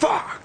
Fuck!